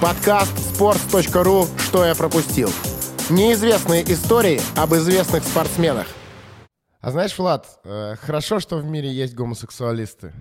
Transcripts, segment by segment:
Подкаст sports.ru «Что я пропустил». Неизвестные истории об известных спортсменах. А знаешь, Влад, э, хорошо, что в мире есть гомосексуалисты.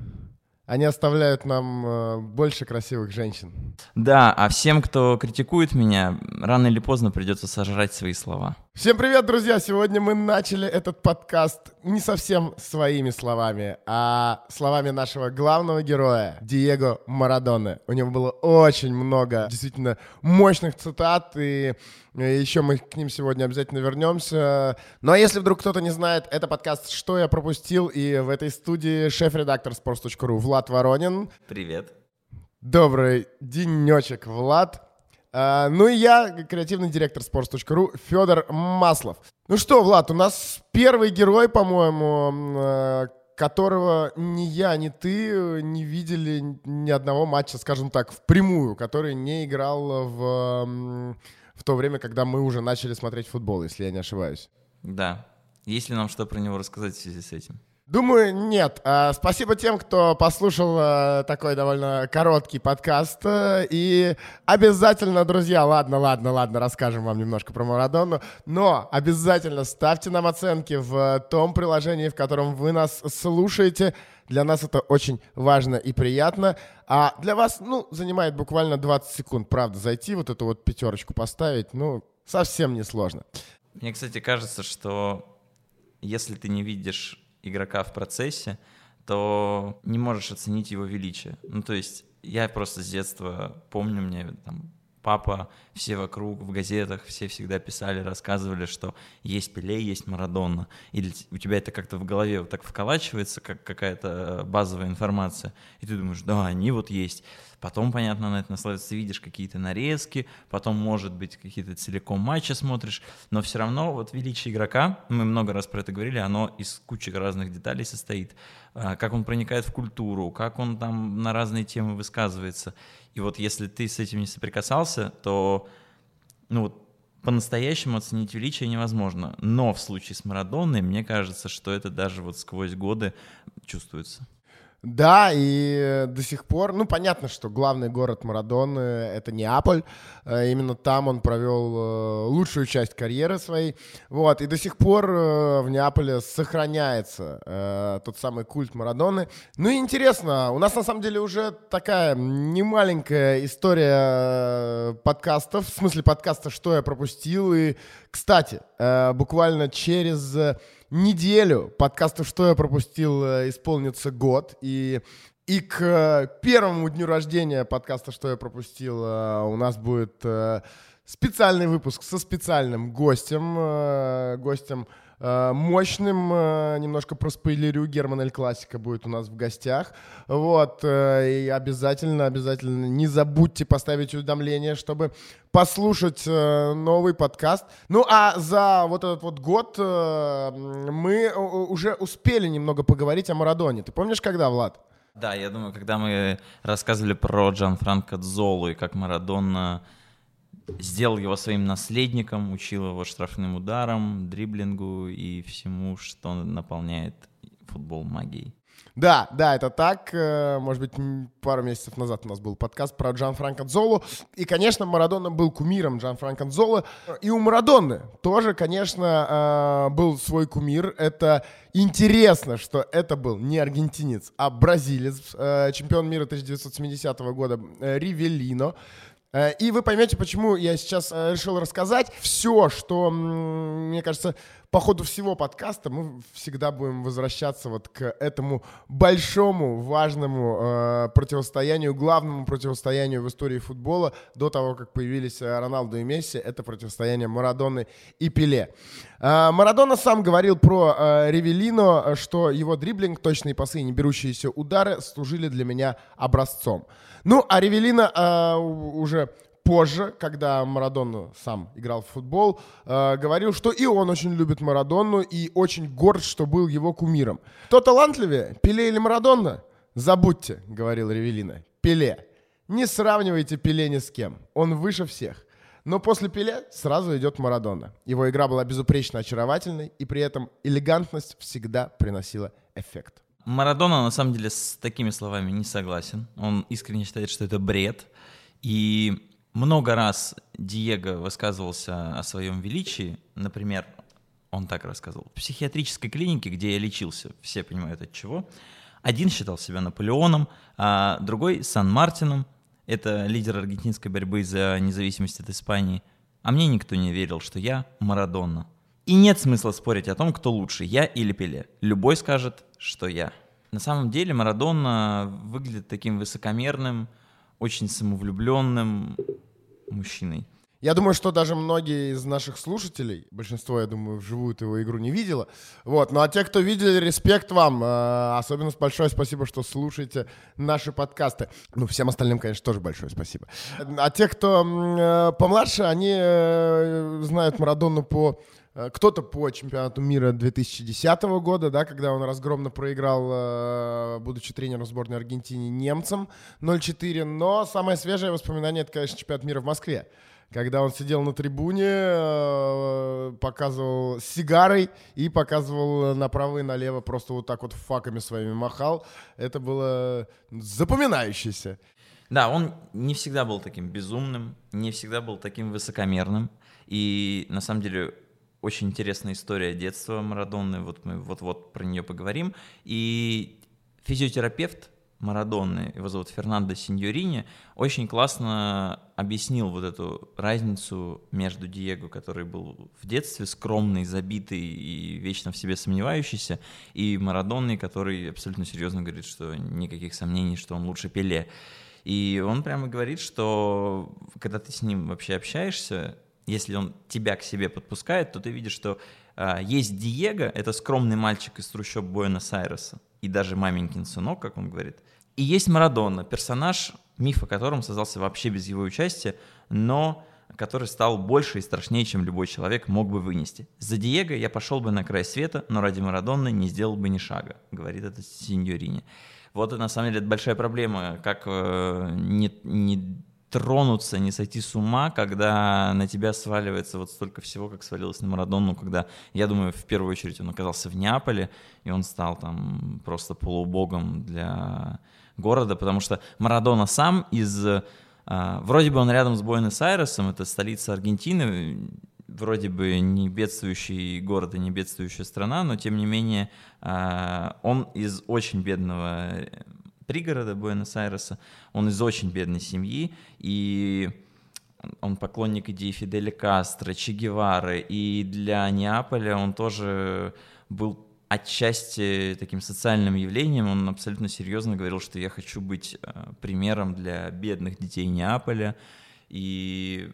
Они оставляют нам э, больше красивых женщин. Да, а всем, кто критикует меня, рано или поздно придется сожрать свои слова. Всем привет, друзья! Сегодня мы начали этот подкаст не совсем своими словами, а словами нашего главного героя Диего Марадоны. У него было очень много действительно мощных цитат, и еще мы к ним сегодня обязательно вернемся. Ну а если вдруг кто-то не знает, это подкаст «Что я пропустил?» и в этой студии шеф-редактор sports.ru Влад Воронин. Привет. Добрый денечек, Влад. А, ну и я, креативный директор sports.ru Федор Маслов. Ну что, Влад, у нас первый герой, по-моему, а, которого ни я, ни ты не видели ни одного матча, скажем так, впрямую, который не играл в, в то время, когда мы уже начали смотреть футбол, если я не ошибаюсь. Да. Есть ли нам что про него рассказать в связи с этим? Думаю, нет. А, спасибо тем, кто послушал а, такой довольно короткий подкаст. И обязательно, друзья, ладно, ладно, ладно, расскажем вам немножко про Марадону. Но обязательно ставьте нам оценки в том приложении, в котором вы нас слушаете. Для нас это очень важно и приятно. А для вас, ну, занимает буквально 20 секунд, правда, зайти, вот эту вот пятерочку поставить, ну, совсем не сложно. Мне, кстати, кажется, что если ты не видишь игрока в процессе, то не можешь оценить его величие. Ну, то есть я просто с детства помню, мне там папа, все вокруг, в газетах, все всегда писали, рассказывали, что есть Пеле, есть Марадона. Или у тебя это как-то в голове вот так вколачивается, как какая-то базовая информация. И ты думаешь, да, они вот есть. Потом, понятно, на это наслаивается, видишь какие-то нарезки, потом, может быть, какие-то целиком матчи смотришь, но все равно вот величие игрока, мы много раз про это говорили, оно из кучи разных деталей состоит. А, как он проникает в культуру, как он там на разные темы высказывается. И вот если ты с этим не соприкасался, то ну вот по-настоящему оценить величие невозможно. Но в случае с Марадоной, мне кажется, что это даже вот сквозь годы чувствуется. Да, и до сих пор, ну, понятно, что главный город Марадоны — это Неаполь. Э, именно там он провел э, лучшую часть карьеры своей. Вот, и до сих пор э, в Неаполе сохраняется тот самый культ Марадоны. Ну и интересно, у нас на самом деле уже такая немаленькая история подкастов, в смысле подкаста «Что я пропустил». И, кстати, буквально через неделю подкаста «Что я пропустил» э, исполнится год, и и к э, первому дню рождения подкаста «Что я пропустил» э, у нас будет специальный выпуск со специальным гостем, гостем мощным, э, немножко проспойлерю, Герман Эль Классика будет у нас в гостях. Вот, э, и обязательно, обязательно не забудьте поставить уведомление, чтобы послушать новый подкаст. Ну, а за вот этот вот год мы уже успели немного поговорить о Марадоне. Ты помнишь, когда, Влад? Да, я думаю, когда мы рассказывали про Джан Франко Дзолу и как Марадона сделал его своим наследником, учил его штрафным ударам, дриблингу и всему, что наполняет футбол магией. Да, да, это так. Э, может быть, пару месяцев назад у нас был подкаст про Джан Франко Дзолу. И, конечно, Марадона был кумиром Джан Франко Дзолы. И у Марадоны тоже, конечно, э, был свой кумир. Это интересно, что это был не аргентинец, а бразилец, э, чемпион мира 1970 года Ривелино. Э, и вы поймете, почему я сейчас э, решил рассказать все, что, мне кажется, по ходу всего подкаста мы всегда будем возвращаться вот к этому большому, важному э, противостоянию, главному противостоянию в истории футбола до того, как появились э, Роналду и Месси. Это противостояние Марадоны и Пеле. Э, Марадона сам говорил про э, Ревелино, что его дриблинг, точные пасы и не берущиеся удары служили для меня образцом. Ну, а Ревелина э, уже позже, когда Марадону сам играл в футбол, э, говорил, что и он очень любит Марадону и очень горд, что был его кумиром. Кто талантливее, Пеле или Марадона? Забудьте, говорил Ревелина. Пеле. Не сравнивайте Пеле ни с кем. Он выше всех. Но после Пеле сразу идет Марадона. Его игра была безупречно очаровательной, и при этом элегантность всегда приносила эффект. Марадона на самом деле с такими словами не согласен. Он искренне считает, что это бред. И много раз Диего высказывался о своем величии. Например, он так рассказывал. В психиатрической клинике, где я лечился, все понимают от чего, один считал себя Наполеоном, а другой — Сан-Мартином. Это лидер аргентинской борьбы за независимость от Испании. А мне никто не верил, что я Марадонна. И нет смысла спорить о том, кто лучше, я или Пеле. Любой скажет, что я. На самом деле Марадонна выглядит таким высокомерным, очень самовлюбленным мужчиной. Я думаю, что даже многие из наших слушателей, большинство, я думаю, вживую его игру не видела. Вот. Ну а те, кто видели, респект вам. Э, особенно большое спасибо, что слушаете наши подкасты. Ну, всем остальным, конечно, тоже большое спасибо. А те, кто э, помладше, они э, знают Марадону по кто-то по чемпионату мира 2010 года, да, когда он разгромно проиграл, будучи тренером сборной Аргентины немцам 0-4. Но самое свежее воспоминание — это, конечно, чемпионат мира в Москве когда он сидел на трибуне, э, показывал сигарой и показывал направо и налево, просто вот так вот факами своими махал. Это было запоминающееся. Да, он не всегда был таким безумным, не всегда был таким высокомерным. И на самом деле очень интересная история детства Марадонны, вот мы вот-вот про нее поговорим. И физиотерапевт Марадонны, его зовут Фернандо Синьорини, очень классно объяснил вот эту разницу между Диего, который был в детстве скромный, забитый и вечно в себе сомневающийся, и Марадонной, который абсолютно серьезно говорит, что никаких сомнений, что он лучше Пеле. И он прямо говорит, что когда ты с ним вообще общаешься, если он тебя к себе подпускает, то ты видишь, что а, есть Диего, это скромный мальчик из трущоб Буэнос-Айреса, и даже маменькин сынок, как он говорит. И есть Марадона, персонаж, миф о котором создался вообще без его участия, но который стал больше и страшнее, чем любой человек мог бы вынести. За Диего я пошел бы на край света, но ради Марадонны не сделал бы ни шага, говорит этот сеньорини. Вот это на самом деле большая проблема, как э, не, не тронуться, не сойти с ума, когда на тебя сваливается вот столько всего, как свалилось на Марадону, когда, я думаю, в первую очередь он оказался в Неаполе, и он стал там просто полубогом для города, потому что Марадона сам из... А, вроде бы он рядом с Буэнос-Айресом, это столица Аргентины, вроде бы не бедствующий город и не бедствующая страна, но тем не менее а, он из очень бедного пригорода Буэнос-Айреса, он из очень бедной семьи, и он поклонник идеи Фиделя Кастро, Че Гевары, и для Неаполя он тоже был отчасти таким социальным явлением. Он абсолютно серьезно говорил, что я хочу быть э, примером для бедных детей Неаполя, и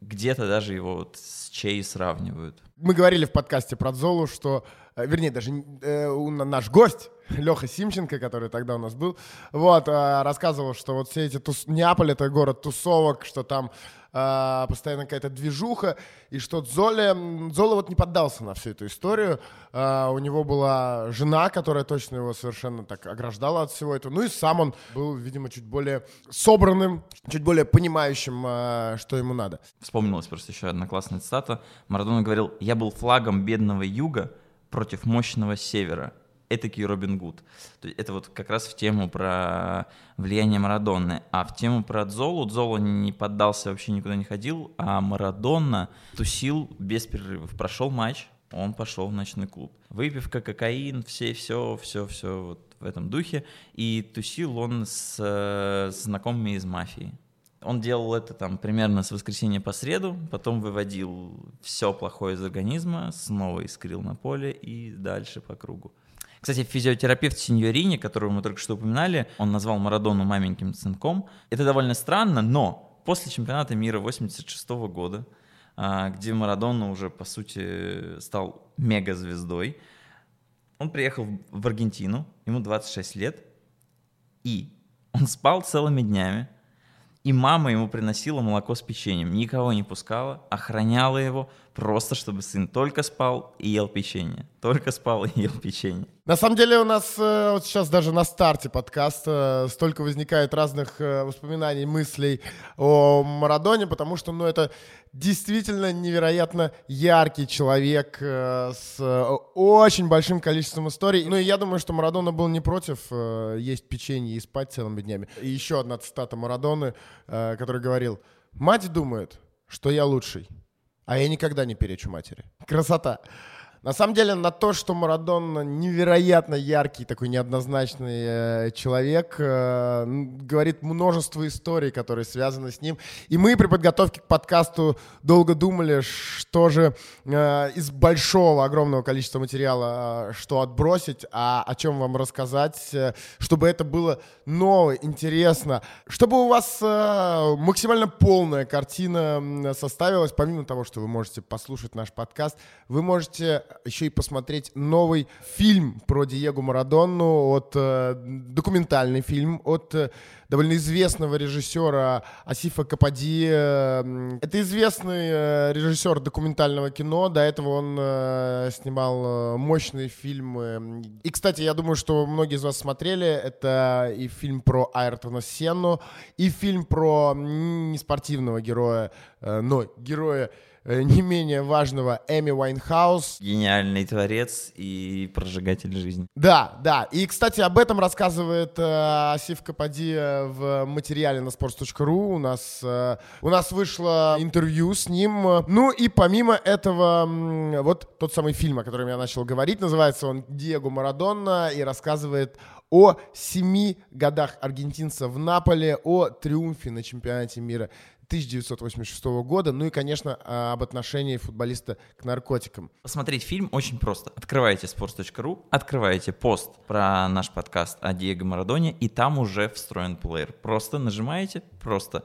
где-то даже его вот с Чей сравнивают. Мы говорили в подкасте про Золу, что, э, вернее, даже э, наш гость Леха Симченко, который тогда у нас был, вот, э, рассказывал, что вот все эти тус... Неаполь — это город тусовок, что там э, постоянно какая-то движуха, и что Золе, Зола вот не поддался на всю эту историю. Э, у него была жена, которая точно его совершенно так ограждала от всего этого. Ну и сам он был, видимо, чуть более собранным, чуть более понимающим, э, что ему надо. Вспомнилась просто еще одна классная цитата. Марадона говорил, я был флагом бедного юга против мощного севера этакий Робин Гуд. Это вот как раз в тему про влияние Марадонны. А в тему про Дзолу, Дзолу не поддался, вообще никуда не ходил, а Марадонна тусил без перерывов. Прошел матч, он пошел в ночной клуб. Выпивка, кокаин, все, все, все, все вот в этом духе. И тусил он с, с знакомыми из мафии. Он делал это там примерно с воскресенья по среду, потом выводил все плохое из организма, снова искрил на поле и дальше по кругу. Кстати, физиотерапевт Синьорини, которого мы только что упоминали, он назвал Марадону маменьким сынком. Это довольно странно, но после чемпионата мира 86 года, а, где Марадона уже, по сути, стал мегазвездой, он приехал в Аргентину, ему 26 лет, и он спал целыми днями, и мама ему приносила молоко с печеньем, никого не пускала, охраняла его, просто чтобы сын только спал и ел печенье. Только спал и ел печенье. На самом деле у нас э, вот сейчас даже на старте подкаста э, столько возникает разных э, воспоминаний, мыслей о Марадоне, потому что, ну, это действительно невероятно яркий человек с очень большим количеством историй. Ну, и я думаю, что Марадона был не против есть печенье и спать целыми днями. И еще одна цитата Марадоны, который говорил, Мать думает, что я лучший, а я никогда не перечу матери. Красота. На самом деле на то, что Марадон невероятно яркий, такой неоднозначный э, человек, э, говорит множество историй, которые связаны с ним. И мы при подготовке к подкасту долго думали, что же э, из большого, огромного количества материала, э, что отбросить, а о чем вам рассказать, э, чтобы это было ново, интересно, чтобы у вас э, максимально полная картина составилась, помимо того, что вы можете послушать наш подкаст, вы можете еще и посмотреть новый фильм про Диего Марадонну, от, э, документальный фильм от э, довольно известного режиссера Асифа Капади. Э, это известный э, режиссер документального кино. До этого он снимал мощные фильмы. И, кстати, я думаю, что многие из вас смотрели. Это и фильм про Айртона Сенну, и фильм про неспортивного героя, э, но героя не менее важного Эми Уайнхаус. Гениальный творец и прожигатель жизни. Да, да. И, кстати, об этом рассказывает э, Асиф Капади э, в материале на sports.ru. У нас, э, у нас вышло интервью с ним. Ну и помимо этого, вот тот самый фильм, о котором я начал говорить, называется он «Диего Марадонна» и рассказывает о семи годах аргентинца в Наполе, о триумфе на чемпионате мира 1986 года, ну и, конечно, а, об отношении футболиста к наркотикам. Посмотреть фильм очень просто. Открываете sports.ru, открываете пост про наш подкаст о Диего Марадоне, и там уже встроен плеер. Просто нажимаете, просто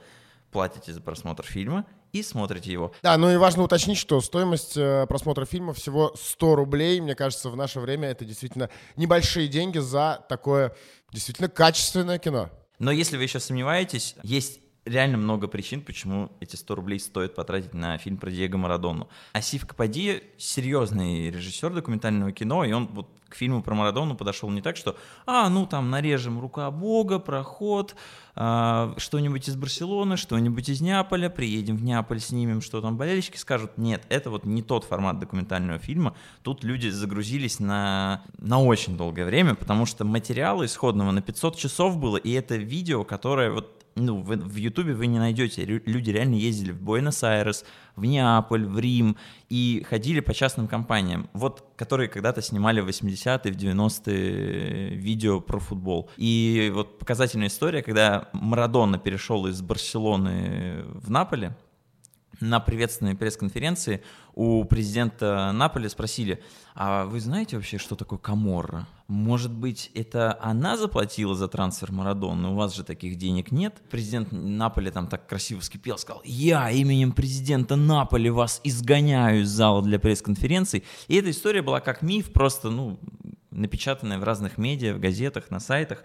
платите за просмотр фильма и смотрите его. Да, ну и важно уточнить, что стоимость э, просмотра фильма всего 100 рублей. Мне кажется, в наше время это действительно небольшие деньги за такое действительно качественное кино. Но если вы еще сомневаетесь, есть реально много причин, почему эти 100 рублей стоит потратить на фильм про Диего Марадону. Асиф Капади серьезный режиссер документального кино, и он вот к фильму про Марадону подошел не так, что «А, ну там нарежем «Рука Бога», «Проход», а, что-нибудь из Барселоны, что-нибудь из Неаполя, приедем в Неаполь, снимем, что там болельщики скажут». Нет, это вот не тот формат документального фильма. Тут люди загрузились на, на очень долгое время, потому что материала исходного на 500 часов было, и это видео, которое вот ну, в, в Ютубе вы не найдете. Люди реально ездили в Буэнос-Айрес, в Неаполь, в Рим и ходили по частным компаниям, вот, которые когда-то снимали в 80-е, в 90-е видео про футбол. И вот показательная история, когда Марадона перешел из Барселоны в Наполе, на приветственной пресс-конференции у президента Наполи спросили, а вы знаете вообще, что такое Каморра? Может быть, это она заплатила за трансфер Марадоны? У вас же таких денег нет. Президент Наполи там так красиво вскипел, сказал, я именем президента Наполи вас изгоняю из зала для пресс-конференций. И эта история была как миф, просто, ну, напечатанная в разных медиа, в газетах, на сайтах.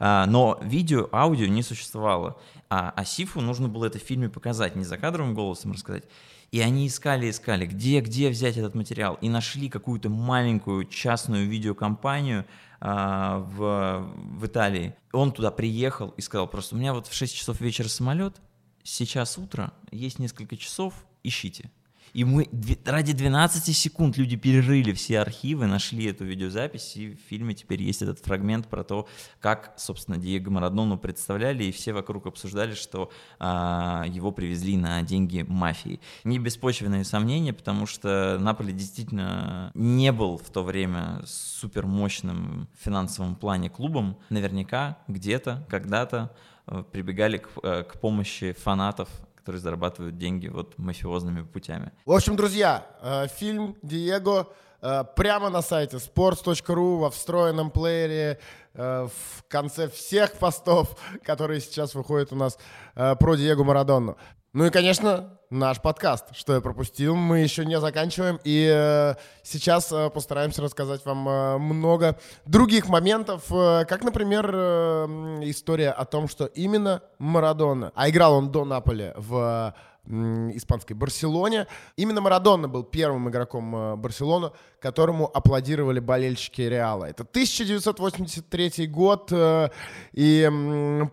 А, но видео, аудио не существовало. А Асифу нужно было это в фильме показать, не за кадровым голосом рассказать. И они искали, искали, где, где взять этот материал. И нашли какую-то маленькую частную видеокомпанию а, в, в Италии. Он туда приехал и сказал просто, у меня вот в 6 часов вечера самолет, сейчас утро, есть несколько часов, ищите. И мы ради 12 секунд люди перерыли все архивы, нашли эту видеозапись, и в фильме теперь есть этот фрагмент про то, как, собственно, Диего Марадону представляли, и все вокруг обсуждали, что а, его привезли на деньги мафии. Не беспочвенные сомнения, потому что Наполе действительно не был в то время супер мощным в финансовом плане клубом. Наверняка где-то, когда-то э, прибегали к, э, к помощи фанатов которые зарабатывают деньги вот мафиозными путями. В общем, друзья, э, фильм «Диего» э, прямо на сайте sports.ru во встроенном плеере э, в конце всех постов, которые сейчас выходят у нас про Диего Марадонну. Ну и, конечно, наш подкаст. Что я пропустил, мы еще не заканчиваем. И э, сейчас э, постараемся рассказать вам э, много других моментов, э, как, например, э, история о том, что именно Марадона, а играл он до Наполи в испанской Барселоне. Именно Марадона был первым игроком э, Барселоны, которому аплодировали болельщики Реала. Это 1983 год, э, и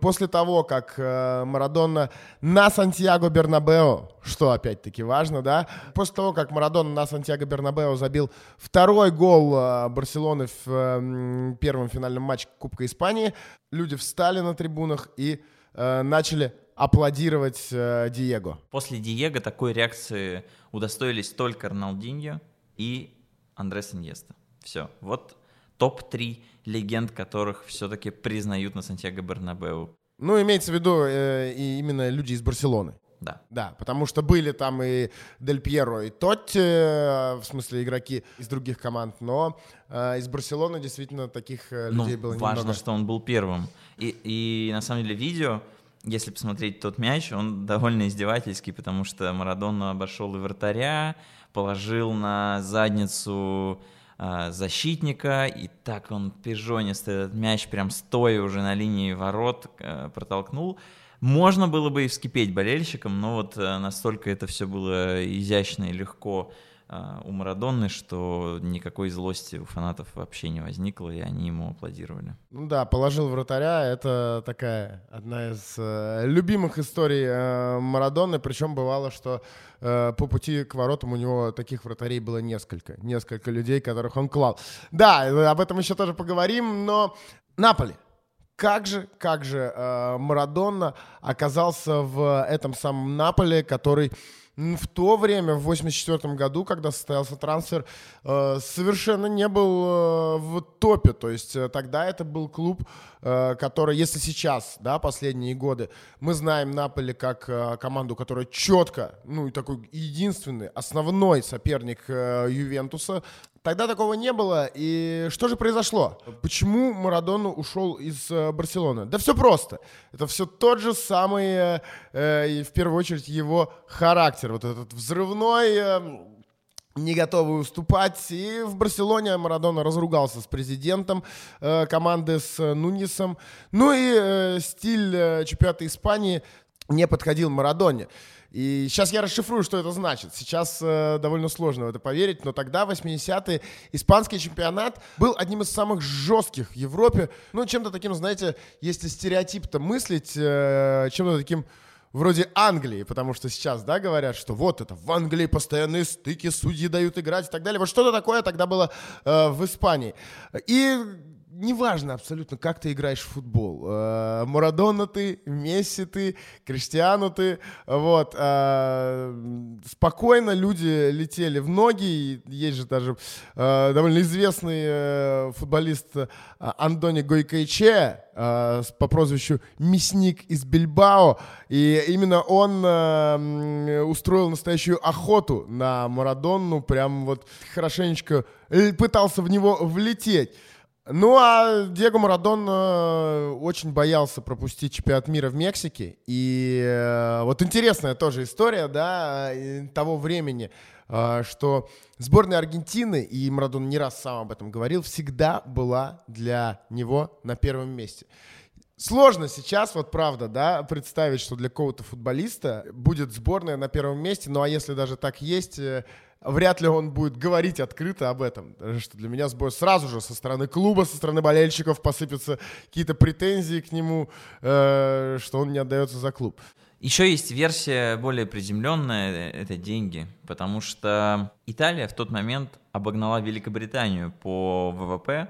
после того, как э, Марадона на Сантьяго Бернабео, что опять-таки важно, да, после того, как Марадона на Сантьяго Бернабео забил второй гол Барселоны в первом финальном матче Кубка Испании, люди встали на трибунах и начали аплодировать э, Диего. После Диего такой реакции удостоились только Роналдиньо и Андрес Иньеста. Все. Вот топ-3 легенд, которых все-таки признают на Сантьяго Бернабеу. Ну, имеется в виду э, и именно люди из Барселоны. Да. Да, потому что были там и Дель Пьеро, и Тотти, э, в смысле игроки из других команд, но э, из Барселоны действительно таких э, Ну, людей было важно, немного. что он был первым. И, и на самом деле видео, если посмотреть тот мяч, он довольно издевательский, потому что Марадона обошел и вратаря, положил на задницу а, защитника, и так он пижонист этот мяч прям стоя уже на линии ворот э, протолкнул. Можно было бы и вскипеть болельщикам, но вот э, настолько это все было изящно и легко э, у Марадонны, что никакой злости у фанатов вообще не возникло, и они ему аплодировали. Ну да, положил вратаря. Это такая одна из э, любимых историй э, Марадонны. Причем бывало, что э, по пути к воротам у него таких вратарей было несколько. Несколько людей, которых он клал. Да, об этом еще тоже поговорим, но Наполи. Как же, как же э, Марадонна оказался в этом самом Наполе, который в то время, в 84 году, когда состоялся трансфер, э, совершенно не был э, в топе. То есть э, тогда это был клуб, который, если сейчас, да, последние годы, мы знаем Наполе как команду, которая четко, ну и такой единственный, основной соперник Ювентуса, Тогда такого не было. И что же произошло? Почему Марадона ушел из э, Барселоны? Да все просто. Это все тот же самый, э, э, и в первую очередь, его характер. Вот этот взрывной, э, не готовый уступать. И в Барселоне Марадона разругался с президентом э, команды, с Нунисом. Ну и э, стиль э, чемпионата Испании не подходил Марадоне. И сейчас я расшифрую, что это значит. Сейчас э, довольно сложно в это поверить, но тогда, в 80-е, испанский чемпионат был одним из самых жестких в Европе. Ну, чем-то таким, знаете, если стереотип-то мыслить, э, чем-то таким вроде Англии, потому что сейчас, да, говорят, что вот это в Англии постоянные стыки, судьи дают играть и так далее. Вот что-то такое тогда было э, в Испании. И неважно абсолютно, как ты играешь в футбол. Э, Марадона ты, Месси ты, Криштиану ты. Вот. э, Спокойно люди летели в ноги. Есть же даже э, довольно известный футболист Андони Гойкайче по прозвищу Мясник из Бильбао. И именно он устроил настоящую охоту на Марадонну. Прям вот хорошенечко пытался в него влететь. Ну, а Диего Марадон э, очень боялся пропустить чемпионат мира в Мексике. И э, вот интересная тоже история, да, э, того времени, что сборная Аргентины, и Марадон не раз сам об этом говорил, всегда была для него на первом месте. Сложно сейчас, вот правда, да, представить, что для какого-то футболиста будет сборная на первом месте, ну а если даже так есть, вряд ли он будет говорить открыто об этом. Даже Что для меня сбор сразу же со стороны клуба, со стороны болельщиков посыпятся какие-то претензии к нему, э, что он не отдается за клуб. Еще есть версия более приземленная, э, это деньги, потому что Италия в тот момент обогнала Великобританию по ВВП,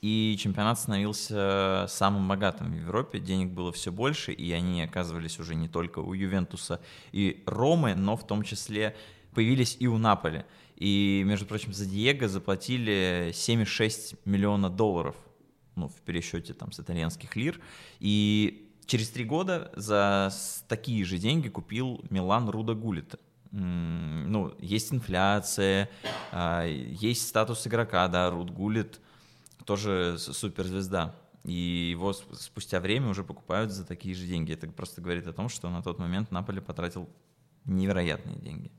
и чемпионат становился самым богатым в Европе, денег было все больше, и они оказывались уже не только у Ювентуса и Ромы, но в том числе появились и у Наполи. И, между прочим, за Диего заплатили 7,6 миллиона долларов, ну, в пересчете там с итальянских лир, и через три года за такие же деньги купил Милан Руда Гулита. Ну, есть инфляция, а, есть статус игрока, да, Руд Гулит тоже суперзвезда. И его спустя время уже покупают за такие же деньги. Это просто говорит о том, что на тот момент Наполе потратил невероятные деньги.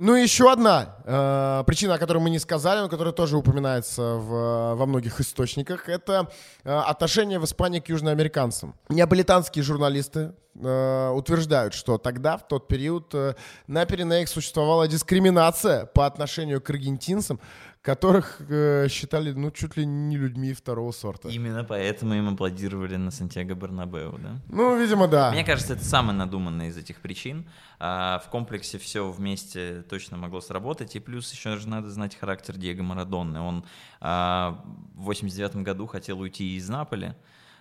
Ну и еще одна э, причина, о которой мы не сказали, но которая тоже упоминается в, во многих источниках, это э, отношение в Испании к южноамериканцам. Неаполитанские журналисты э, утверждают, что тогда, в тот период, э, на Пиренеях существовала дискриминация по отношению к аргентинцам, которых э, считали, ну, чуть ли не людьми второго сорта. Именно поэтому им аплодировали на Сантьяго Бернабеу, да? Ну, видимо, да. Мне кажется, это самое надуманное из этих причин. А, В комплексе все вместе точно могло сработать. И плюс еще же надо знать характер Диего Марадонны. Он а, в 89 году хотел уйти из Наполи,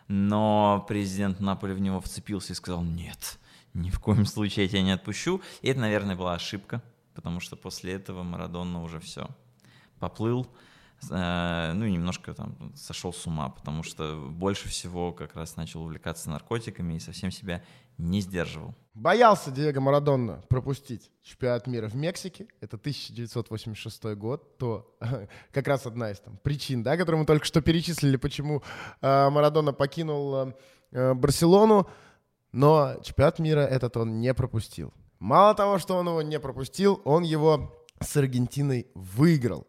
но президент Наполи в него вцепился и сказал, нет, ни в коем случае я тебя не отпущу. И это, наверное, была ошибка, потому что после этого Марадона уже все поплыл, э, ну и немножко там сошел с ума, потому что больше всего как раз начал увлекаться наркотиками и совсем себя не сдерживал. Боялся Диего Марадонна пропустить чемпионат мира в Мексике. Это 1986 год. То как раз одна из там, причин, да, которую мы только что перечислили, почему э, Марадона покинул э, Барселону. Но чемпионат мира этот он не пропустил. Мало того, что он его не пропустил, он его с Аргентиной выиграл.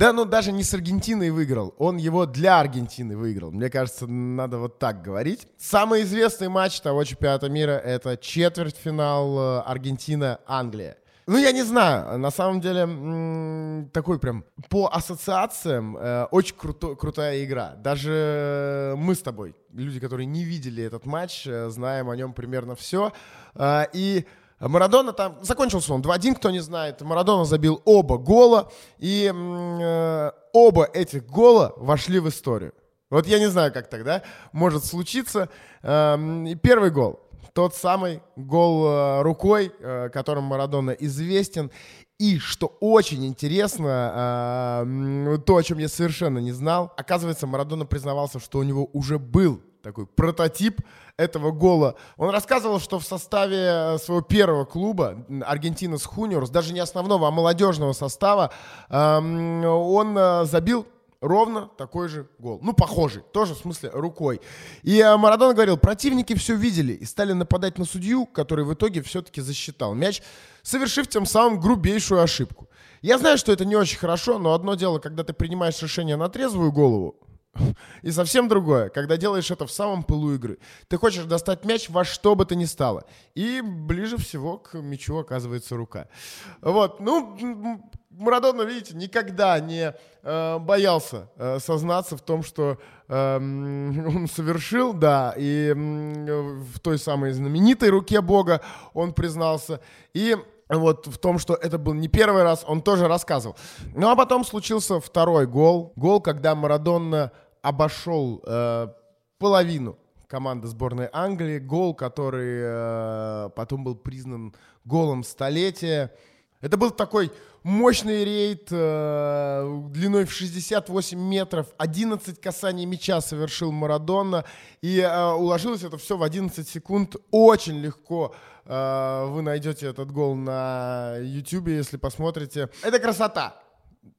Да, ну даже не с Аргентиной выиграл, он его для Аргентины выиграл. Мне кажется, надо вот так говорить. Самый известный матч того чемпионата мира — это четвертьфинал э, Аргентина-Англия. Ну, я не знаю, на самом деле, такой прям по ассоциациям э, очень круто, крутая игра. Даже мы с тобой, люди, которые не видели этот матч, э, знаем о нем примерно все. Э, и Марадона там, закончился он 2-1, кто не знает. Марадона забил оба гола, и э, оба этих гола вошли в историю. Вот я не знаю, как тогда может случиться. Э, первый гол, тот самый гол э, рукой, э, которым Марадона известен. И что очень интересно, э, то, о чем я совершенно не знал, оказывается, Марадона признавался, что у него уже был такой прототип этого гола. Он рассказывал, что в составе э, своего первого клуба, Аргентинас Хуниорс, даже не основного, а молодежного состава, эм, он э, забил ровно такой же гол. Ну, похожий, тоже в смысле рукой. И э, Марадона говорил, противники все видели и стали нападать на судью, который в итоге все-таки засчитал мяч, совершив тем самым грубейшую ошибку. Я знаю, что это не очень хорошо, но одно дело, когда ты принимаешь решение на трезвую голову, И совсем другое, когда делаешь это в самом пылу игры. Ты хочешь достать мяч во что бы то ни стало. И ближе всего к мячу оказывается рука. Вот, ну, Марадона, видите, никогда не э, боялся э, сознаться в том, что э, он совершил, да, и э, в той самой знаменитой руке Бога он признался. И вот в том, что это был не первый раз, он тоже рассказывал. Ну а потом случился второй гол. Гол, когда Марадонна обошел э, половину команды сборной Англии. Гол, который э, потом был признан голом столетия. Это был такой мощный рейд э, длиной в 68 метров. 11 касаний мяча совершил Марадонна. И э, уложилось это все в 11 секунд. Очень легко вы найдете этот гол на YouTube, если посмотрите. Это красота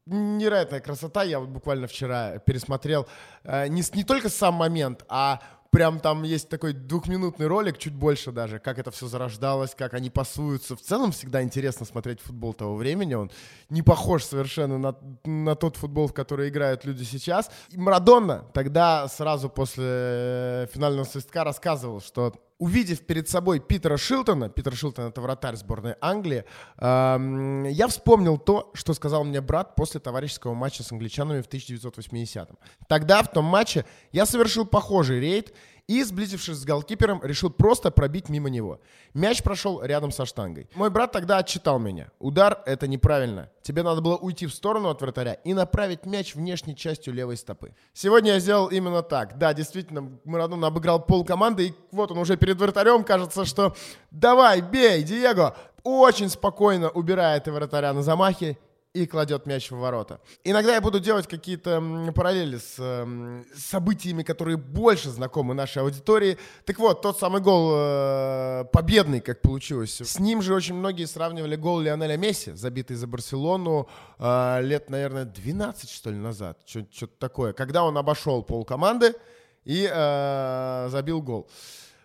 невероятная красота. Я вот буквально вчера пересмотрел э, не, не только сам момент, а прям там есть такой двухминутный ролик, чуть больше даже, как это все зарождалось, как они пасуются. В целом всегда интересно смотреть футбол того времени. Он не похож совершенно на, на тот футбол, в который играют люди сейчас. И Марадонна тогда сразу после э, финального свистка рассказывал, что увидев перед собой Питера Шилтона, Питер Шилтон это вратарь сборной Англии, э, я вспомнил то, что сказал мне брат после товарищеского матча с англичанами в 1980-м. Тогда в том матче я совершил похожий рейд и, сблизившись с голкипером, решил просто пробить мимо него. Мяч прошел рядом со штангой. Мой брат тогда отчитал меня. Удар — это неправильно. Тебе надо было уйти в сторону от вратаря и направить мяч внешней частью левой стопы. Сегодня я сделал именно так. Да, действительно, Марадона обыграл пол команды, и вот он уже перед вратарем, кажется, что «давай, бей, Диего!» Очень спокойно убирает и вратаря на замахе и кладет мяч в ворота. Иногда я буду делать какие-то параллели с э, событиями, которые больше знакомы нашей аудитории. Так вот, тот самый гол э, победный, как получилось. С ним же очень многие сравнивали гол Лионеля Месси, забитый за Барселону э, лет, наверное, 12, что ли, назад. Что-то такое. Когда он обошел пол команды и э, забил гол.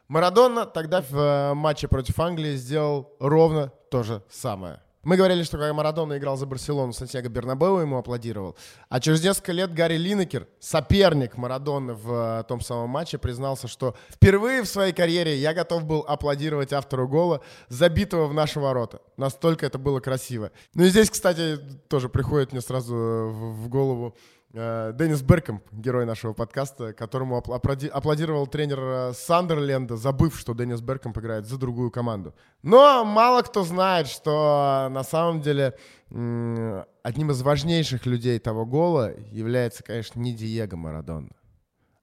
Марадона тогда в э, матче против Англии сделал ровно то же самое. Мы говорили, что когда Марадона играл за Барселону, Сантьяго Бернабеу ему аплодировал. А через несколько лет Гарри Линекер, соперник Марадоны в э, том самом матче, признался, что впервые в своей карьере я готов был аплодировать автору гола, забитого в наши ворота. Настолько это было красиво. Ну и здесь, кстати, тоже приходит мне сразу в голову Э, Деннис Берком, герой нашего подкаста, которому аплодировал тренер э, Сандерленда, забыв, что Деннис Берком играет за другую команду. Но мало кто знает, что на самом деле одним из важнейших людей того гола является, конечно, не Диего Марадона,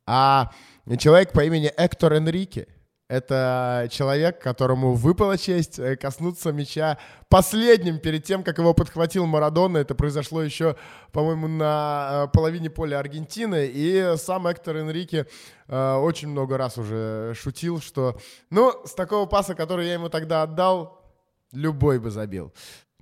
а человек по имени Эктор Энрике. Это человек, которому выпала честь э, коснуться мяча последним перед тем, как его подхватил Марадона. Это произошло еще, по-моему, на э, половине поля Аргентины. И сам Эктор Энрике э, очень много раз уже шутил, что, ну, с такого паса, который я ему тогда отдал, любой бы забил.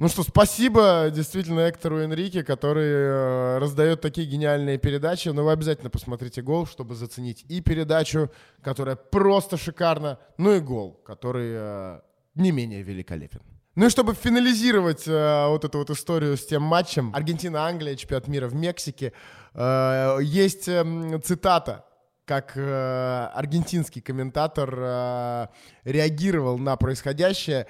Ну что, спасибо действительно Эктору Энрике, который э, раздает такие гениальные передачи. Но вы обязательно посмотрите гол, чтобы заценить и передачу, которая просто шикарна, ну и гол, который э, не менее великолепен. Ну и чтобы финализировать э, вот эту вот историю с тем матчем Аргентина-Англия, чемпионат мира в Мексике, э, есть э, цитата как э, аргентинский комментатор э, реагировал на происходящее.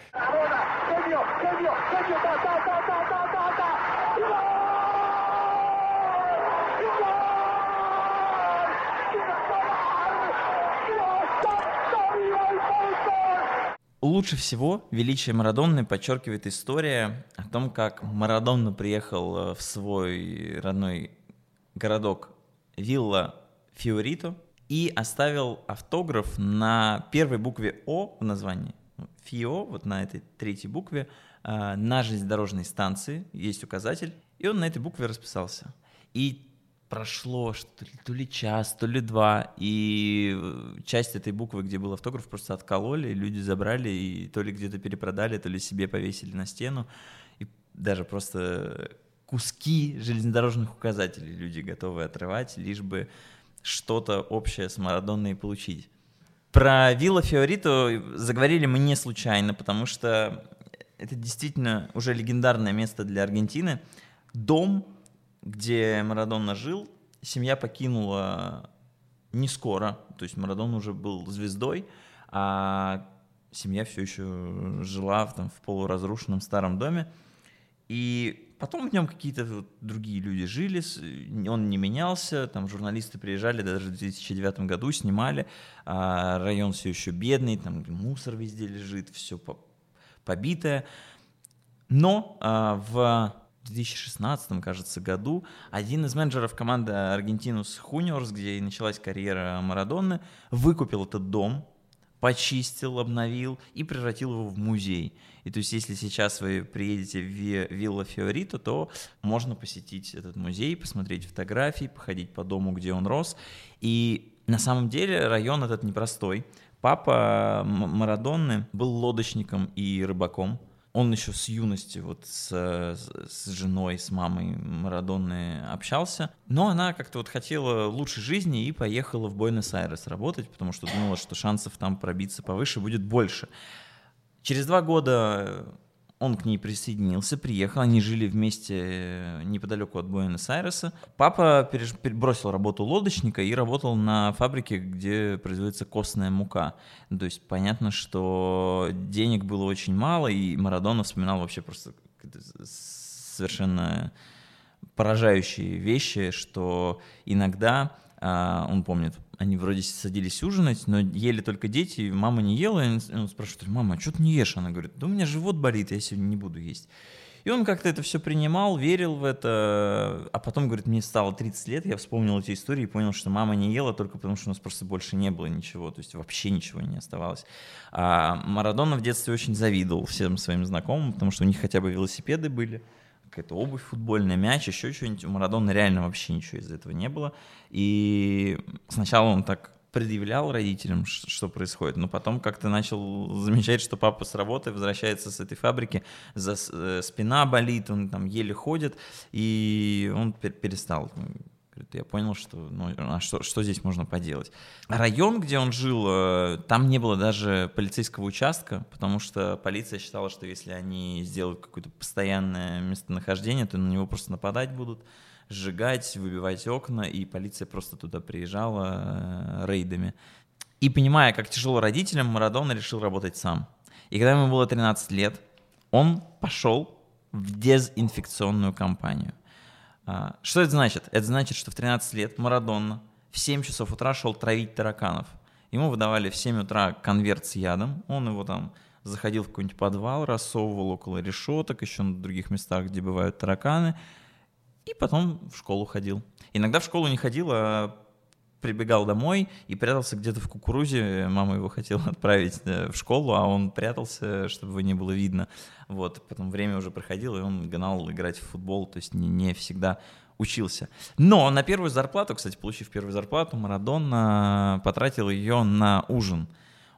Лучше всего величие Марадонны подчеркивает история о том, как Марадонна приехал э, в свой родной городок Вилла Фиорито и оставил автограф на первой букве О в названии. Фио, вот на этой третьей букве, э, на железнодорожной станции есть указатель, и он на этой букве расписался. И прошло что ли, то ли час, то ли два, и э, часть этой буквы, где был автограф, просто откололи, люди забрали, и то ли где-то перепродали, то ли себе повесили на стену, и даже просто куски железнодорожных указателей люди готовы отрывать, лишь бы что-то общее с Марадонной получить. Про Вилла Фиорито заговорили мы не случайно, потому что это действительно уже легендарное место для Аргентины. Дом, где Марадона жил, семья покинула не скоро, то есть Марадона уже был звездой, а семья все еще жила в, там, в полуразрушенном старом доме. И потом в нем какие-то вот другие люди жили, он не менялся, там журналисты приезжали даже в 2009 году, снимали, а район все еще бедный, там мусор везде лежит, все побитое. Но а, в 2016, кажется, году один из менеджеров команды Аргентинус Хуниорс, где и началась карьера Марадонны, выкупил этот дом, почистил, обновил и превратил его в музей. И то есть, если сейчас вы приедете в Вилла Фиорито, то можно посетить этот музей, посмотреть фотографии, походить по дому, где он рос. И на самом деле район этот непростой. Папа Марадонны был лодочником и рыбаком он еще с юности вот с, с женой, с мамой Марадонны общался, но она как-то вот хотела лучшей жизни и поехала в Буэнос-Айрес работать, потому что думала, что шансов там пробиться повыше будет больше. Через два года он к ней присоединился, приехал, они жили вместе э, неподалеку от Буэнос-Айреса. Папа бросил работу лодочника и работал на фабрике, где производится костная мука. То есть понятно, что денег было очень мало, и Марадона вспоминал вообще просто совершенно поражающие вещи, что иногда а, он помнит, они вроде садились ужинать, но ели только дети, мама не ела, и он спрашивает, мама, а что ты не ешь? Она говорит, да у меня живот болит, я сегодня не буду есть. И он как-то это все принимал, верил в это, а потом, говорит, мне стало 30 лет, я вспомнил эти истории и понял, что мама не ела только потому, что у нас просто больше не было ничего, то есть вообще ничего не оставалось. А Марадона в детстве очень завидовал всем своим знакомым, потому что у них хотя бы велосипеды были, какая-то обувь футбольная, мяч, еще что-нибудь. У Марадона реально вообще ничего из этого не было. И сначала он так предъявлял родителям, что происходит, но потом как-то начал замечать, что папа с работы возвращается с этой фабрики, за, э, спина болит, он там еле ходит, и он перестал я понял, что, ну, а что, что здесь можно поделать. Район, где он жил, э, там не было даже полицейского участка, потому что полиция считала, что если они сделают какое-то постоянное местонахождение, то на него просто нападать будут, сжигать, выбивать окна, и полиция просто туда приезжала э, рейдами. И понимая, как тяжело родителям, Марадона решил работать сам. И когда ему было 13 лет, он пошел в дезинфекционную кампанию. А, что это значит? Это значит, что в 13 лет Марадонна в 7 часов утра шел травить тараканов. Ему выдавали в 7 утра конверт с ядом, он его там заходил в какой-нибудь подвал, рассовывал около решеток, еще на других местах, где бывают тараканы, и потом в школу ходил. Иногда в школу не ходил, а прибегал домой и прятался где-то в кукурузе. Мама его хотела отправить э, в школу, а он прятался, чтобы его не было видно. Вот, потом время уже проходило, и он гнал играть в футбол, то есть не, не всегда учился. Но на первую зарплату, кстати, получив первую зарплату, Марадона потратил ее на ужин.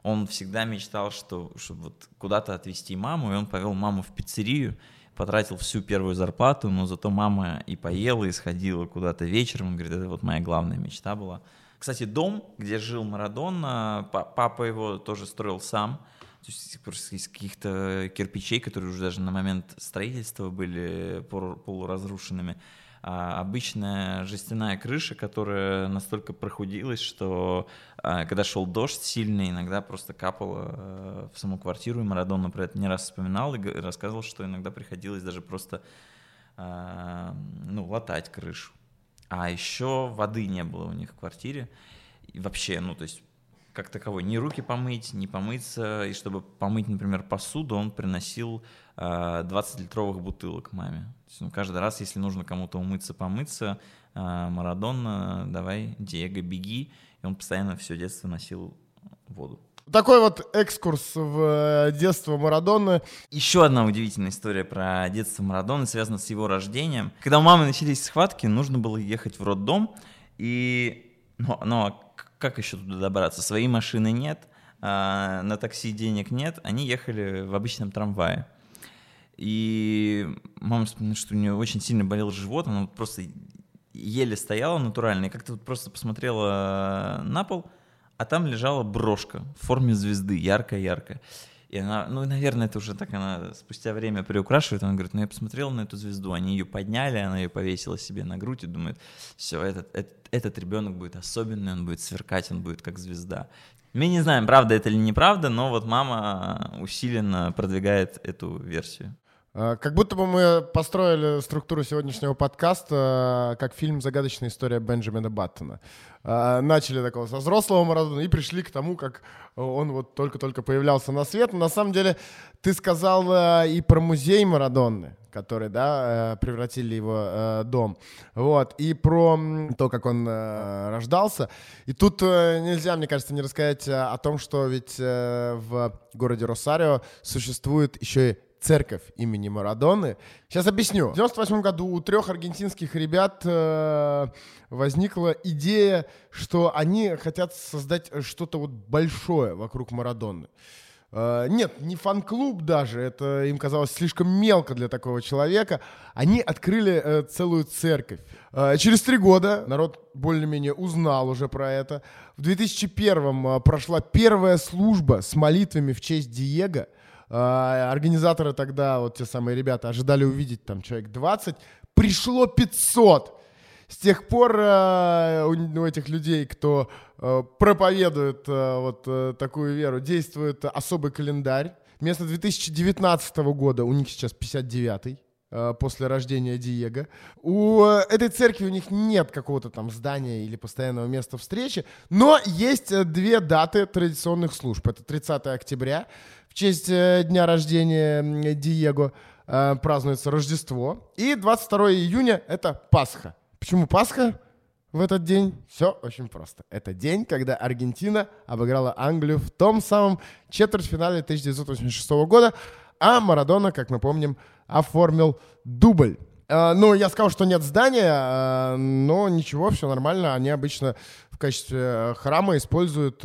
Он всегда мечтал, что, чтобы вот куда-то отвезти маму, и он повел маму в пиццерию, потратил всю первую зарплату, но зато мама и поела, и сходила куда-то вечером. Он говорит, это вот моя главная мечта была. Кстати, дом, где жил Марадона, папа его тоже строил сам. То есть просто из каких-то кирпичей, которые уже даже на момент строительства были полуразрушенными. А обычная жестяная крыша, которая настолько прохудилась, что а, когда шел дождь сильный, иногда просто капало а, в саму квартиру, и Марадона про это не раз вспоминал и рассказывал, что иногда приходилось даже просто а, ну, латать крышу. А еще воды не было у них в квартире. И вообще, ну, то есть как таковой, ни руки помыть, ни помыться. И чтобы помыть, например, посуду, он приносил 20-литровых бутылок маме. есть, ну, каждый раз, если нужно кому-то умыться, помыться, Марадона, давай, Диего, беги. И он постоянно все детство носил воду. Такой вот экскурс в э, детство Марадоны. Еще одна удивительная история про детство Марадоны связана с его рождением. Когда у мамы начались схватки, нужно было ехать в роддом. И... Ну а как еще туда добраться? Своей машины нет, а на такси денег нет. Они ехали в обычном трамвае. И мама вспоминает, что у нее очень сильно болел живот, она просто еле стояла натурально, и как-то вот просто посмотрела на пол, а там лежала брошка в форме звезды, яркая-яркая. И она, ну, наверное, это уже так, она спустя время приукрашивает, она говорит, ну, я посмотрела на эту звезду, они ее подняли, она ее повесила себе на грудь и думает, все, этот, этот, этот ребенок будет особенный, он будет сверкать, он будет как звезда. Мы не знаем, правда это или неправда, но вот мама усиленно продвигает эту версию. А, как будто бы мы построили структуру сегодняшнего подкаста а, как фильм «Загадочная история Бенджамина Баттона». А, начали такого со взрослого Марадона и пришли к тому, как он вот только-только появлялся на свет. на самом деле ты сказал и про музей Марадонны, который, да, превратили его дом. Вот. И про то, как он рождался. И тут нельзя, мне кажется, не рассказать о том, что ведь в городе Росарио существует еще и церковь имени Марадоны. Сейчас объясню. В 98 году у трех аргентинских ребят э, возникла идея, что они хотят создать что-то вот большое вокруг Марадоны. Uh, нет, не фан-клуб даже, это им казалось слишком мелко для такого человека. Они открыли uh, целую церковь. Uh, через три года народ более-менее узнал уже про это. В 2001 прошла первая служба с молитвами в честь Диего – а, организаторы тогда, вот те самые ребята, ожидали увидеть там человек 20, пришло 500. С тех пор э, у этих людей, кто э, проповедует э, вот такую веру, действует особый календарь. Вместо 2019 года у них сейчас 59-й после рождения Диего. У этой церкви у них нет какого-то там здания или постоянного места встречи, но есть две даты традиционных служб. Это 30 октября, в честь э, дня рождения Диего э, празднуется Рождество. И 22 июня это Пасха. Почему Пасха в этот день? Все очень просто. Это день, когда Аргентина обыграла Англию в том самом четвертьфинале 1986 года, а Марадона, как мы помним, оформил дубль. Uh, ну, я сказал, что нет здания, но ничего, все нормально. Они обычно в качестве храма используют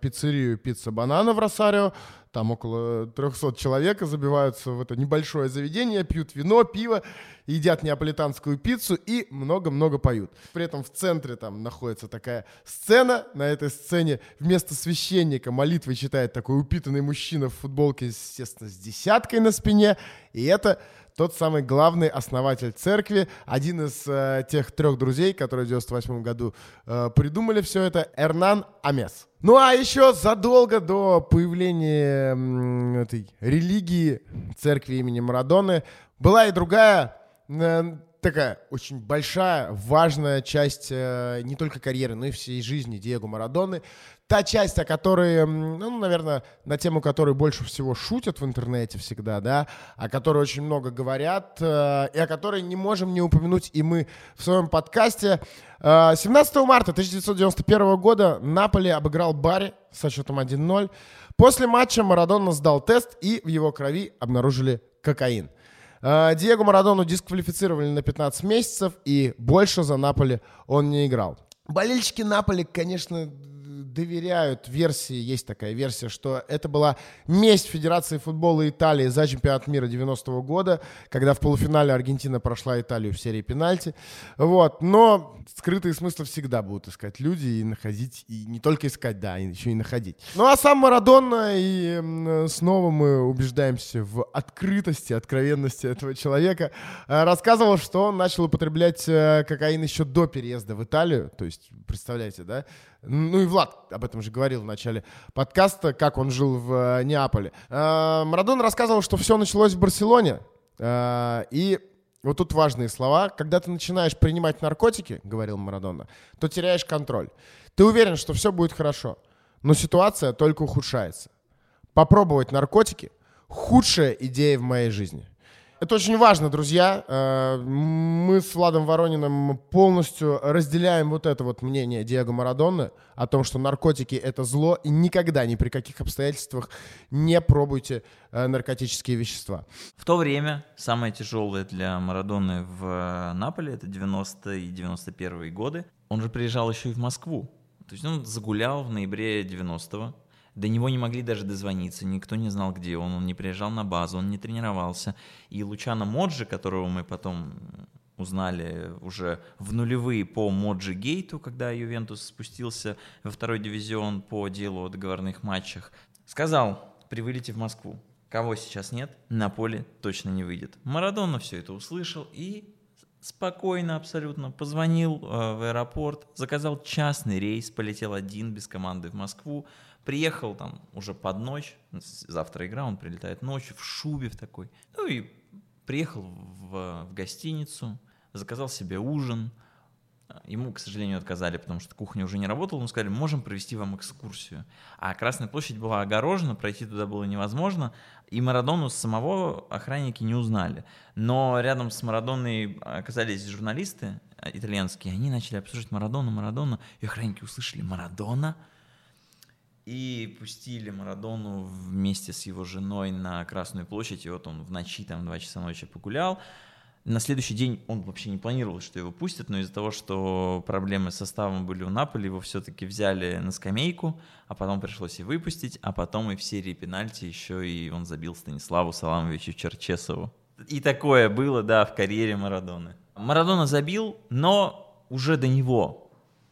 пиццерию «Пицца Банана» в Росарио. Там около 300 человек забиваются в это небольшое заведение, пьют вино, пиво, едят неаполитанскую пиццу и много-много поют. При этом в центре там находится такая сцена. На этой сцене вместо священника молитвы читает такой упитанный мужчина в футболке, естественно, с десяткой на спине. И это тот самый главный основатель церкви, один из э, тех трех друзей, которые в 98 году э, придумали все это, Эрнан Амес. Ну а еще задолго до появления м, этой религии церкви имени Марадоны была и другая э, такая очень большая, важная часть э, не только карьеры, но и всей жизни Диего Марадоны. Та часть, о которой, ну, наверное, на тему которой больше всего шутят в интернете всегда, да, о которой очень много говорят, э, и о которой не можем не упомянуть и мы в своем подкасте. Э, 17 марта 1991 года Наполи обыграл Барри со счетом 1-0. После матча Марадона сдал тест, и в его крови обнаружили кокаин. Э, Диего Марадону дисквалифицировали на 15 месяцев, и больше за Наполи он не играл. Болельщики Наполи, конечно, доверяют версии, есть такая версия, что это была месть Федерации футбола Италии за чемпионат мира 90-го года, когда в полуфинале Аргентина прошла Италию в серии пенальти. Вот. Но скрытые смыслы всегда будут искать люди и находить, и не только искать, да, еще и находить. Ну а сам Марадонна, и снова мы убеждаемся в открытости, откровенности этого человека, э, рассказывал, что он начал употреблять э, кокаин еще до переезда в Италию, то есть, представляете, да, ну и Влад об этом же говорил в начале подкаста, как он жил в э, Неаполе. Э, Марадон рассказывал, что все началось в Барселоне. Э, и вот тут важные слова. Когда ты начинаешь принимать наркотики, говорил Марадона, то теряешь контроль. Ты уверен, что все будет хорошо, но ситуация только ухудшается. Попробовать наркотики – худшая идея в моей жизни. Это очень важно, друзья. Э, мы с Владом Ворониным полностью разделяем вот это вот мнение Диего Марадоны о том, что наркотики — это зло, и никогда, ни при каких обстоятельствах не пробуйте э, наркотические вещества. В то время самое тяжелое для Марадоны в э, Наполе — это 90-е и 91-е годы. Он же приезжал еще и в Москву. То есть он загулял в ноябре 90-го, до него не могли даже дозвониться, никто не знал, где он, он не приезжал на базу, он не тренировался. И Лучано Моджи, которого мы потом узнали уже в нулевые по Моджи Гейту, когда Ювентус спустился во второй дивизион по делу о договорных матчах, сказал при вылете в Москву, кого сейчас нет, на поле точно не выйдет. Марадона все это услышал и спокойно абсолютно позвонил э, в аэропорт, заказал частный рейс, полетел один без команды в Москву, Приехал там уже под ночь, завтра игра, он прилетает ночью в шубе в такой. Ну и приехал в, в гостиницу, заказал себе ужин. Ему, к сожалению, отказали, потому что кухня уже не работала. Но сказали, можем провести вам экскурсию. А Красная площадь была огорожена, пройти туда было невозможно. И Марадону самого охранники не узнали. Но рядом с Марадоной оказались журналисты итальянские. Они начали обсуждать Марадону, Марадону. И охранники услышали «Марадона?» И пустили Марадону вместе с его женой на Красную площадь, и вот он в ночи, там, два часа ночи погулял. На следующий день он вообще не планировал, что его пустят, но из-за того, что проблемы с составом были у Наполи, его все-таки взяли на скамейку, а потом пришлось и выпустить, а потом и в серии пенальти еще и он забил Станиславу Саламовичу Черчесову. И такое было, да, в карьере Марадоны. Марадона забил, но уже до него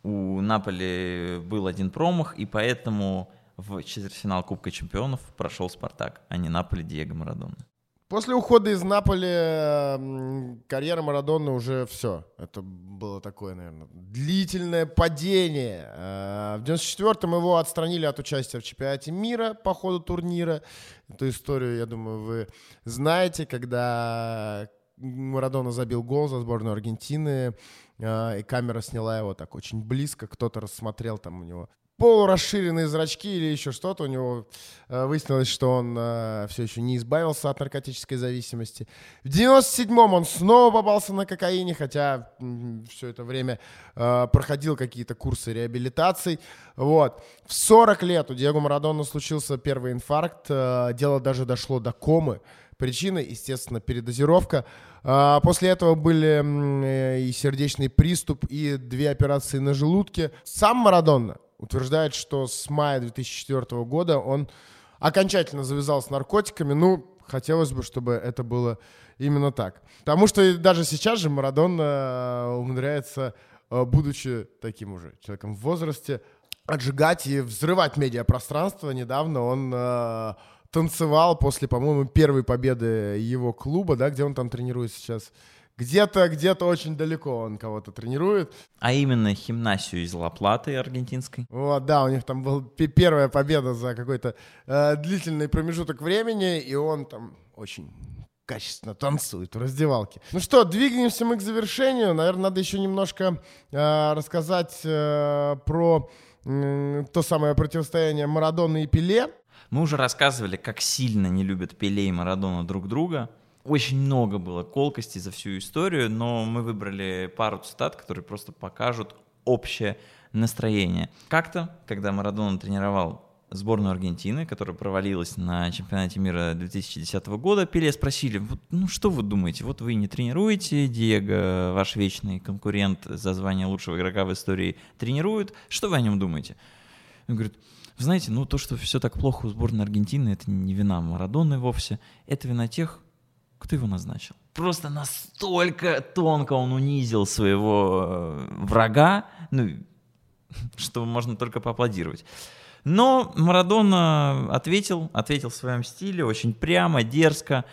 у Наполи был один промах, и поэтому в четвертьфинал Кубка Чемпионов прошел Спартак, а не Наполи Диего Марадона. После ухода из Наполи карьера Марадона уже все. Это было такое, наверное, длительное падение. Э, в 94-м его отстранили от участия в чемпионате мира по ходу турнира. Эту историю, я думаю, вы знаете, когда Марадона забил гол за сборную Аргентины. А, и камера сняла его так очень близко, кто-то рассмотрел там у него полурасширенные зрачки или еще что-то. У него э, выяснилось, что он э, все еще не избавился от наркотической зависимости. В 97-м он снова попался на кокаине, хотя все это время проходил какие-то курсы реабилитации. Вот. В 40 лет у Диего Марадона случился первый инфаркт. Дело даже дошло до комы. Причина, естественно, передозировка. А, после этого были э, и сердечный приступ, и две операции на желудке. Сам Марадонна утверждает, что с мая 2004 года он окончательно завязал с наркотиками. Ну, хотелось бы, чтобы это было именно так. Потому что даже сейчас же Марадонна э, умудряется, э, будучи таким уже человеком в возрасте, отжигать и взрывать медиапространство. Недавно он танцевал после, по-моему, первой победы его клуба, да, где он там тренирует сейчас. Где-то, где-то очень далеко он кого-то тренирует. А именно химнасию из Лаплаты аргентинской. Вот, да, у них там была первая победа за какой-то э, длительный промежуток времени, и он там очень качественно танцует в раздевалке. Ну что, двигаемся мы к завершению. Наверное, надо еще немножко э, рассказать э, про э, то самое противостояние Марадона и Пеле. Мы уже рассказывали, как сильно не любят Пеле и Марадона друг друга. Очень много было колкостей за всю историю, но мы выбрали пару цитат, которые просто покажут общее настроение. Как-то, когда Марадона тренировал сборную Аргентины, которая провалилась на чемпионате мира 2010 года, Пеле спросили, вот, ну что вы думаете, вот вы не тренируете, Диего, ваш вечный конкурент за звание лучшего игрока в истории, тренирует, что вы о нем думаете? Он говорит, вы знаете, ну то, что все так плохо у сборной Аргентины, это не вина Марадоны вовсе, это вина тех, кто его назначил. Просто настолько тонко он унизил своего э, врага, ну, что можно только поаплодировать. Но Марадона ответил, ответил в своем стиле, очень прямо, дерзко.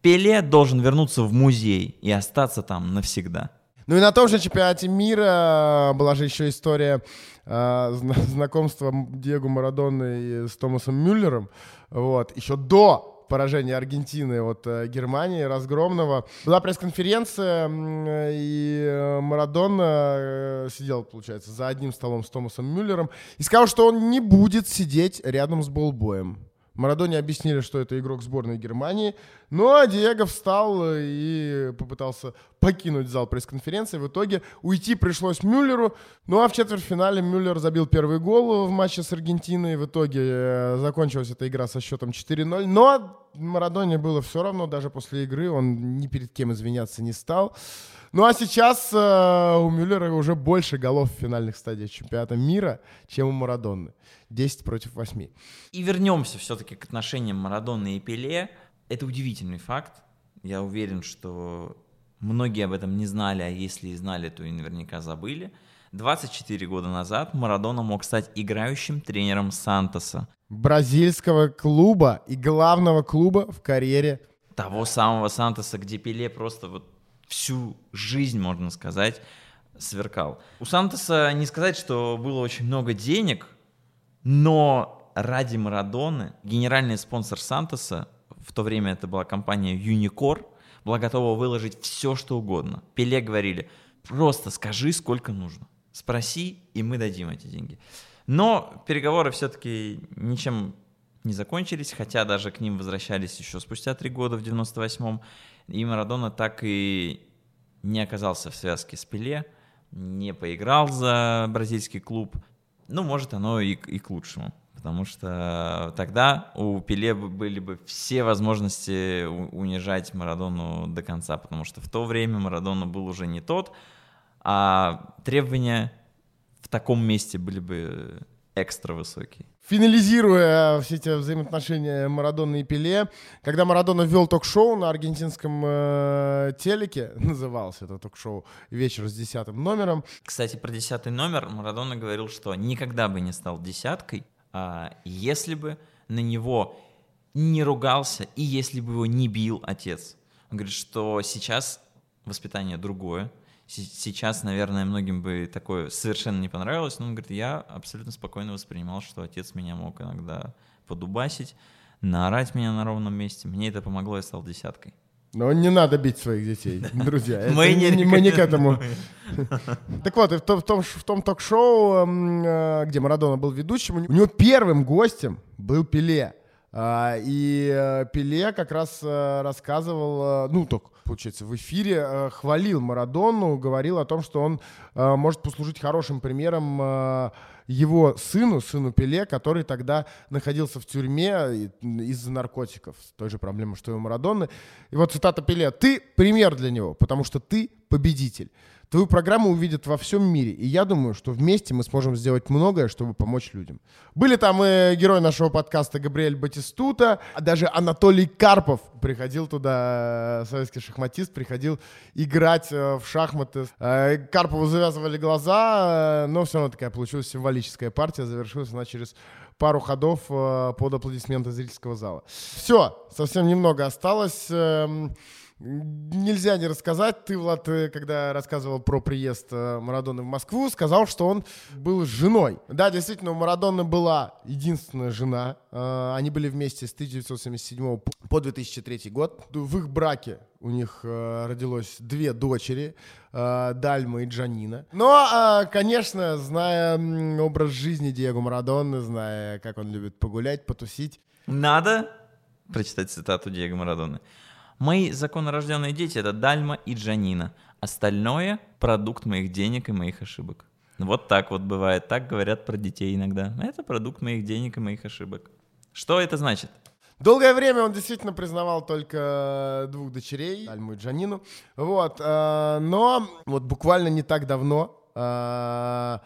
Пеле должен вернуться в музей и остаться там навсегда. Ну и на том же чемпионате мира была же еще история э, знакомства Диего Марадоны с Томасом Мюллером. Вот, еще до поражения Аргентины от э, Германии, разгромного. Была пресс-конференция, и э, Марадона э, сидел, получается, за одним столом с Томасом Мюллером и сказал, что он не будет сидеть рядом с Болбоем. Марадоне объяснили, что это игрок сборной Германии. А Диего встал и попытался покинуть зал пресс-конференции. В итоге уйти пришлось Мюллеру. Ну а в четвертьфинале Мюллер забил первый гол в матче с Аргентиной. В итоге э, закончилась эта игра со счетом 4-0. Но Марадоне было все равно, даже после игры он ни перед кем извиняться не стал. Ну а сейчас э, у Мюллера уже больше голов в финальных стадиях чемпионата мира, чем у Марадонны. 10 против 8. И вернемся все-таки к отношениям Марадонны и Пеле. Это удивительный факт. Я уверен, что многие об этом не знали, а если и знали, то и наверняка забыли. 24 года назад Марадона мог стать играющим тренером Сантоса. Бразильского клуба и главного клуба в карьере. Того самого Сантоса, где Пеле просто вот всю жизнь, можно сказать, сверкал. У Сантоса не сказать, что было очень много денег, но ради Марадоны генеральный спонсор Сантоса, в то время это была компания Unicor, была готова выложить все, что угодно. Пеле говорили, просто скажи, сколько нужно. Спроси, и мы дадим эти деньги. Но переговоры все-таки ничем не закончились, хотя даже к ним возвращались еще спустя три года, в 98-м. И Марадона так и не оказался в связке с Пеле, не поиграл за бразильский клуб. Ну, может, оно и, и к лучшему. Потому что тогда у Пеле были бы все возможности унижать Марадону до конца. Потому что в то время Марадона был уже не тот, а требования в таком месте были бы экстра высокие. Финализируя все эти взаимоотношения Марадона и Пеле, когда Марадона вел ток-шоу на аргентинском э, телеке, назывался это ток-шоу «Вечер с десятым номером». Кстати, про десятый номер Марадона говорил, что никогда бы не стал десяткой, а если бы на него не ругался и если бы его не бил отец. Он говорит, что сейчас воспитание другое, Сейчас, наверное, многим бы такое совершенно не понравилось, но он говорит, я абсолютно спокойно воспринимал, что отец меня мог иногда подубасить, наорать меня на ровном месте. Мне это помогло, я стал десяткой. Но не надо бить своих детей, друзья. Мы не, мы не к этому. Так вот, в том, в том ток-шоу, э, где Марадона был ведущим, у него первым гостем был Пеле. А, и э, Пеле как раз э, рассказывал, ну, только получается, в эфире э, хвалил Марадону, говорил о том, что он э, может послужить хорошим примером э, его сыну, сыну Пеле, который тогда находился в тюрьме из-за наркотиков, с той же проблемой, что и у Марадоны. И вот цитата Пеле. «Ты пример для него, потому что ты победитель». Твою программу увидят во всем мире. И я думаю, что вместе мы сможем сделать многое, чтобы помочь людям. Были там и герой нашего подкаста Габриэль Батистута, а даже Анатолий Карпов приходил туда, э, советский шахматист, приходил играть э, в шахматы. Э, Карпову завязывали глаза, но все равно такая получилась символическая партия. Завершилась она через пару ходов под аплодисменты зрительского зала. Все, совсем немного осталось. Нельзя не рассказать. Ты, Влад, э, когда рассказывал про приезд э, Марадоны в Москву, сказал, что он был женой. Да, действительно, у Марадоны была единственная жена. Э, они были вместе с 1977 по 2003 год. В их браке у них родилось две дочери, Дальма и Джанина. Но, конечно, зная образ жизни Диего Марадоны, зная, как он любит погулять, потусить. Надо прочитать цитату Диего Марадоны. Мои законорожденные дети — это Дальма и Джанина. Остальное — продукт моих денег и моих ошибок. Вот так вот бывает. Так говорят про детей иногда. Это продукт моих денег и моих ошибок. Что это значит? Долгое время он действительно признавал только двух дочерей, Альму и Джанину. Вот. Э, но вот буквально не так давно э,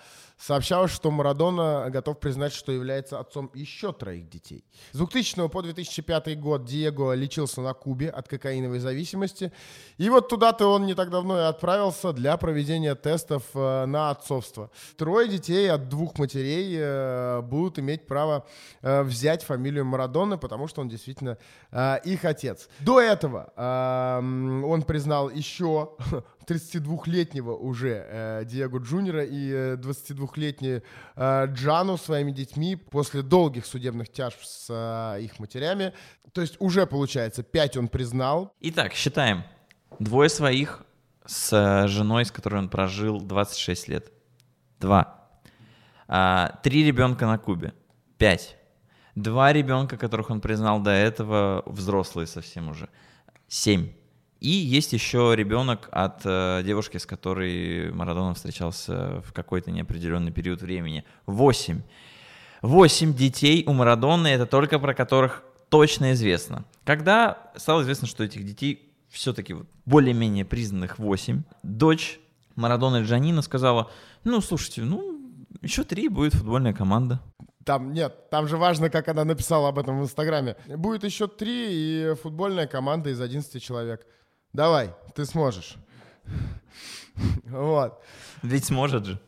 сообщалось, что Марадона готов признать, что является отцом еще троих детей. С 2000 по 2005 год Диего лечился на Кубе от кокаиновой зависимости. И вот туда-то он не так давно и отправился для проведения тестов э, на отцовство. Трое детей от двух матерей э, будут иметь право э, взять фамилию Марадона, потому что он действительно их отец. До этого он признал еще 32-летнего уже э, Диего Джуниора и э, 22-летнюю э, Джану своими детьми после долгих судебных тяжб с э, их матерями. То есть уже, получается, 5 он признал. Итак, считаем. Двое своих с э, женой, с которой он прожил 26 лет. Два. А, три ребенка на Кубе. Пять. Два ребенка, которых он признал до этого, взрослые совсем уже. Семь. И есть еще ребенок от э, девушки, с которой Марадона встречался в какой-то неопределенный период времени. Восемь. Восемь детей у Марадоны, это только про которых точно известно. Когда стало известно, что этих детей все-таки более-менее признанных восемь, дочь Марадона Джанина сказала, ну, слушайте, ну, еще три будет футбольная команда. Там нет, там же важно, как она написала об этом в Инстаграме. Будет еще три и футбольная команда из 11 человек. Давай, ты сможешь. Вот. Ведь сможет же.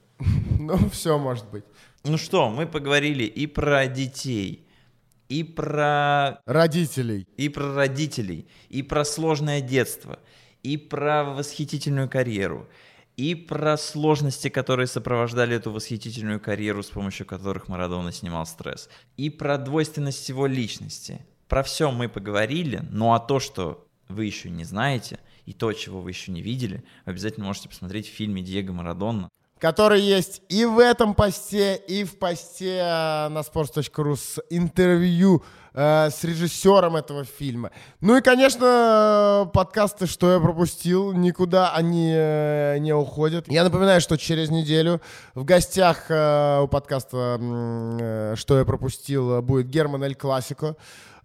Ну, все может быть. Ну что, мы поговорили и про детей, и про... Родителей. И про родителей, и про сложное детство, и про восхитительную карьеру, и про сложности, которые сопровождали эту восхитительную карьеру, с помощью которых Марадона снимал стресс, и про двойственность его личности. Про все мы поговорили, ну а то, что вы еще не знаете, и то, чего вы еще не видели, вы обязательно можете посмотреть в фильме Диего Марадона. Который есть и в этом посте, и в посте э, на sports.ru с интервью э, с режиссером этого фильма. Ну и, конечно, подкасты «Что я пропустил», никуда они э, не уходят. Я напоминаю, что через неделю в гостях э, у подкаста э, «Что я пропустил» будет Герман Эль Классико.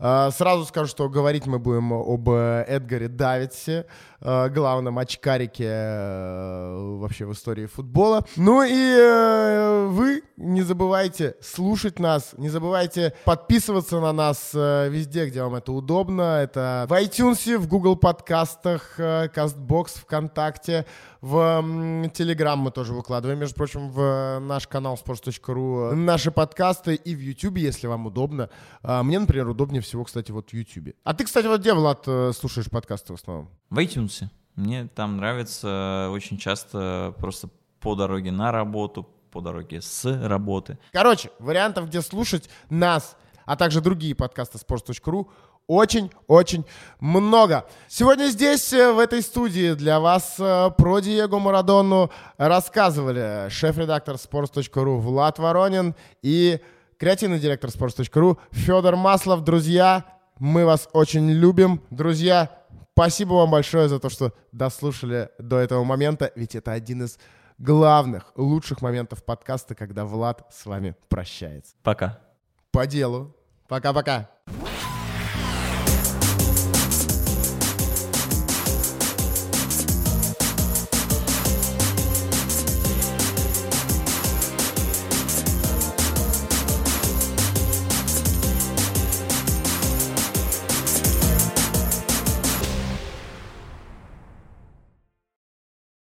А, сразу скажу, что говорить мы будем об э, Эдгаре Давидсе, э, главном очкарике э, вообще в истории футбола. Ну и вы не забывайте слушать нас, не забывайте подписываться на нас везде, где вам это удобно. Это в iTunes, в Google подкастах, CastBox, ВКонтакте, в Телеграм мы тоже выкладываем, между прочим, в наш канал sports.ru наши подкасты и в YouTube, если вам удобно. А, мне, например, удобнее всего, кстати, вот в YouTube. А ты, кстати, вот где, Влад, э, слушаешь подкасты в основном? В iTunes. Мне там нравится очень часто просто по дороге на работу, по дороге с работы. Короче, вариантов, где слушать нас, а также другие подкасты sports.ru очень-очень много. Сегодня здесь, э, в этой студии, для вас э, про Диего Марадону рассказывали шеф-редактор sports.ru Влад Воронин и креативный директор sports.ru Федор Маслов. Друзья, мы вас очень любим. Друзья, спасибо вам большое за то, что дослушали до этого момента, ведь это один из главных, лучших моментов подкаста, когда Влад с вами прощается. Пока. По делу. Пока-пока.